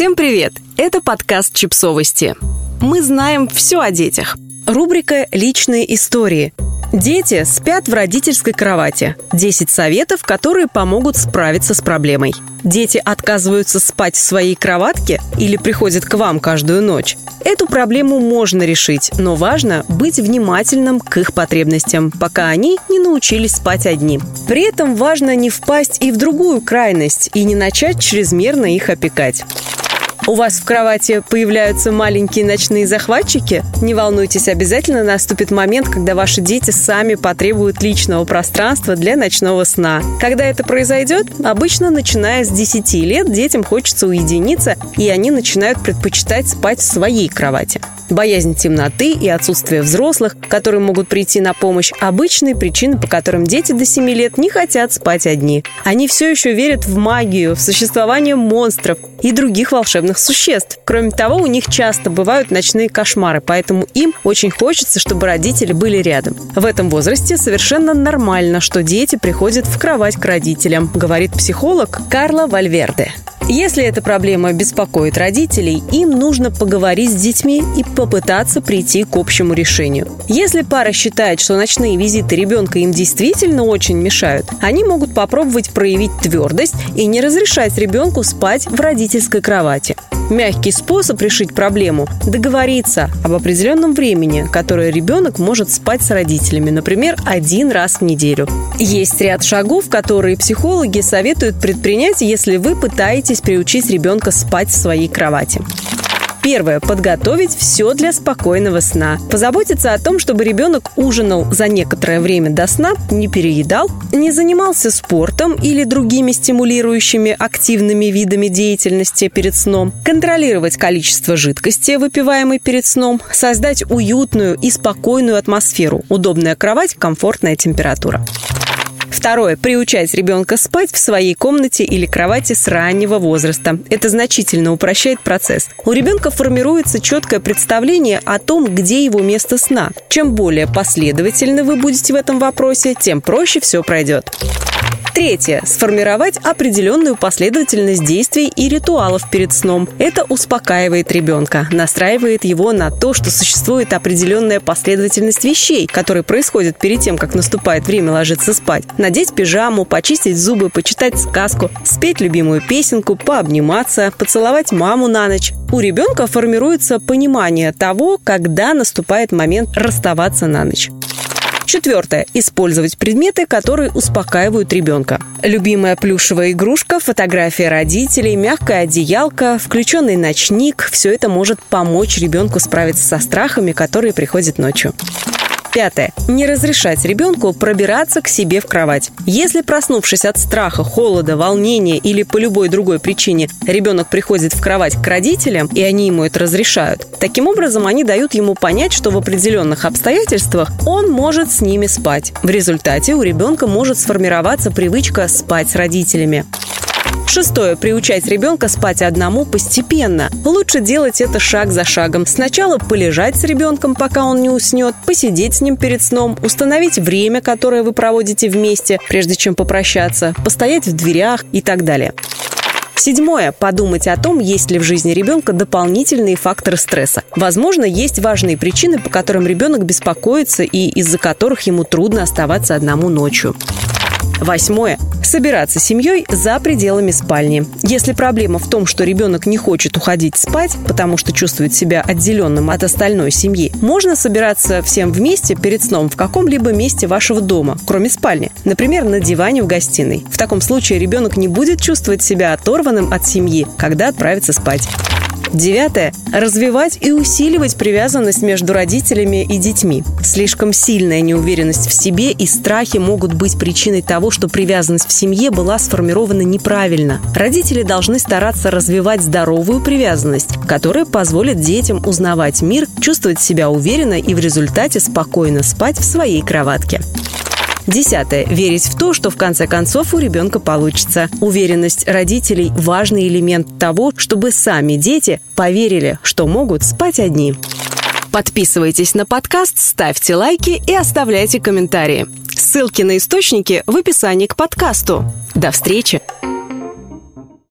Всем привет! Это подкаст «Чипсовости». Мы знаем все о детях. Рубрика «Личные истории». Дети спят в родительской кровати. 10 советов, которые помогут справиться с проблемой. Дети отказываются спать в своей кроватке или приходят к вам каждую ночь. Эту проблему можно решить, но важно быть внимательным к их потребностям, пока они не научились спать одни. При этом важно не впасть и в другую крайность и не начать чрезмерно их опекать. У вас в кровати появляются маленькие ночные захватчики? Не волнуйтесь, обязательно наступит момент, когда ваши дети сами потребуют личного пространства для ночного сна. Когда это произойдет? Обычно, начиная с 10 лет, детям хочется уединиться, и они начинают предпочитать спать в своей кровати. Боязнь темноты и отсутствие взрослых, которые могут прийти на помощь, обычные причины, по которым дети до 7 лет не хотят спать одни. Они все еще верят в магию, в существование монстров и других волшебных существ. Кроме того, у них часто бывают ночные кошмары, поэтому им очень хочется, чтобы родители были рядом. В этом возрасте совершенно нормально, что дети приходят в кровать к родителям, говорит психолог Карла Вальверде. Если эта проблема беспокоит родителей, им нужно поговорить с детьми и попытаться прийти к общему решению. Если пара считает, что ночные визиты ребенка им действительно очень мешают, они могут попробовать проявить твердость и не разрешать ребенку спать в родительской кровати. Мягкий способ решить проблему – договориться об определенном времени, которое ребенок может спать с родителями, например, один раз в неделю. Есть ряд шагов, которые психологи советуют предпринять, если вы пытаетесь приучить ребенка спать в своей кровати. Первое. Подготовить все для спокойного сна. Позаботиться о том, чтобы ребенок ужинал за некоторое время до сна, не переедал, не занимался спортом или другими стимулирующими активными видами деятельности перед сном, контролировать количество жидкости, выпиваемой перед сном, создать уютную и спокойную атмосферу, удобная кровать, комфортная температура. Второе. Приучать ребенка спать в своей комнате или кровати с раннего возраста. Это значительно упрощает процесс. У ребенка формируется четкое представление о том, где его место сна. Чем более последовательно вы будете в этом вопросе, тем проще все пройдет. Третье. Сформировать определенную последовательность действий и ритуалов перед сном. Это успокаивает ребенка, настраивает его на то, что существует определенная последовательность вещей, которые происходят перед тем, как наступает время ложиться спать. Надеть пижаму, почистить зубы, почитать сказку, спеть любимую песенку, пообниматься, поцеловать маму на ночь. У ребенка формируется понимание того, когда наступает момент расставаться на ночь. Четвертое. Использовать предметы, которые успокаивают ребенка. Любимая плюшевая игрушка, фотография родителей, мягкая одеялка, включенный ночник – все это может помочь ребенку справиться со страхами, которые приходят ночью. Пятое. Не разрешать ребенку пробираться к себе в кровать. Если, проснувшись от страха, холода, волнения или по любой другой причине, ребенок приходит в кровать к родителям, и они ему это разрешают, таким образом они дают ему понять, что в определенных обстоятельствах он может с ними спать. В результате у ребенка может сформироваться привычка спать с родителями. Шестое. Приучать ребенка спать одному постепенно. Лучше делать это шаг за шагом. Сначала полежать с ребенком, пока он не уснет, посидеть с ним перед сном, установить время, которое вы проводите вместе, прежде чем попрощаться, постоять в дверях и так далее. Седьмое. Подумать о том, есть ли в жизни ребенка дополнительные факторы стресса. Возможно, есть важные причины, по которым ребенок беспокоится и из-за которых ему трудно оставаться одному ночью. Восьмое. Собираться семьей за пределами спальни. Если проблема в том, что ребенок не хочет уходить спать, потому что чувствует себя отделенным от остальной семьи, можно собираться всем вместе перед сном в каком-либо месте вашего дома, кроме спальни. Например, на диване в гостиной. В таком случае ребенок не будет чувствовать себя оторванным от семьи, когда отправится спать. Девятое. Развивать и усиливать привязанность между родителями и детьми. Слишком сильная неуверенность в себе и страхи могут быть причиной того, что привязанность в семье была сформирована неправильно. Родители должны стараться развивать здоровую привязанность, которая позволит детям узнавать мир, чувствовать себя уверенно и в результате спокойно спать в своей кроватке. Десятое. Верить в то, что в конце концов у ребенка получится. Уверенность родителей – важный элемент того, чтобы сами дети поверили, что могут спать одни. Подписывайтесь на подкаст, ставьте лайки и оставляйте комментарии. Ссылки на источники в описании к подкасту. До встречи!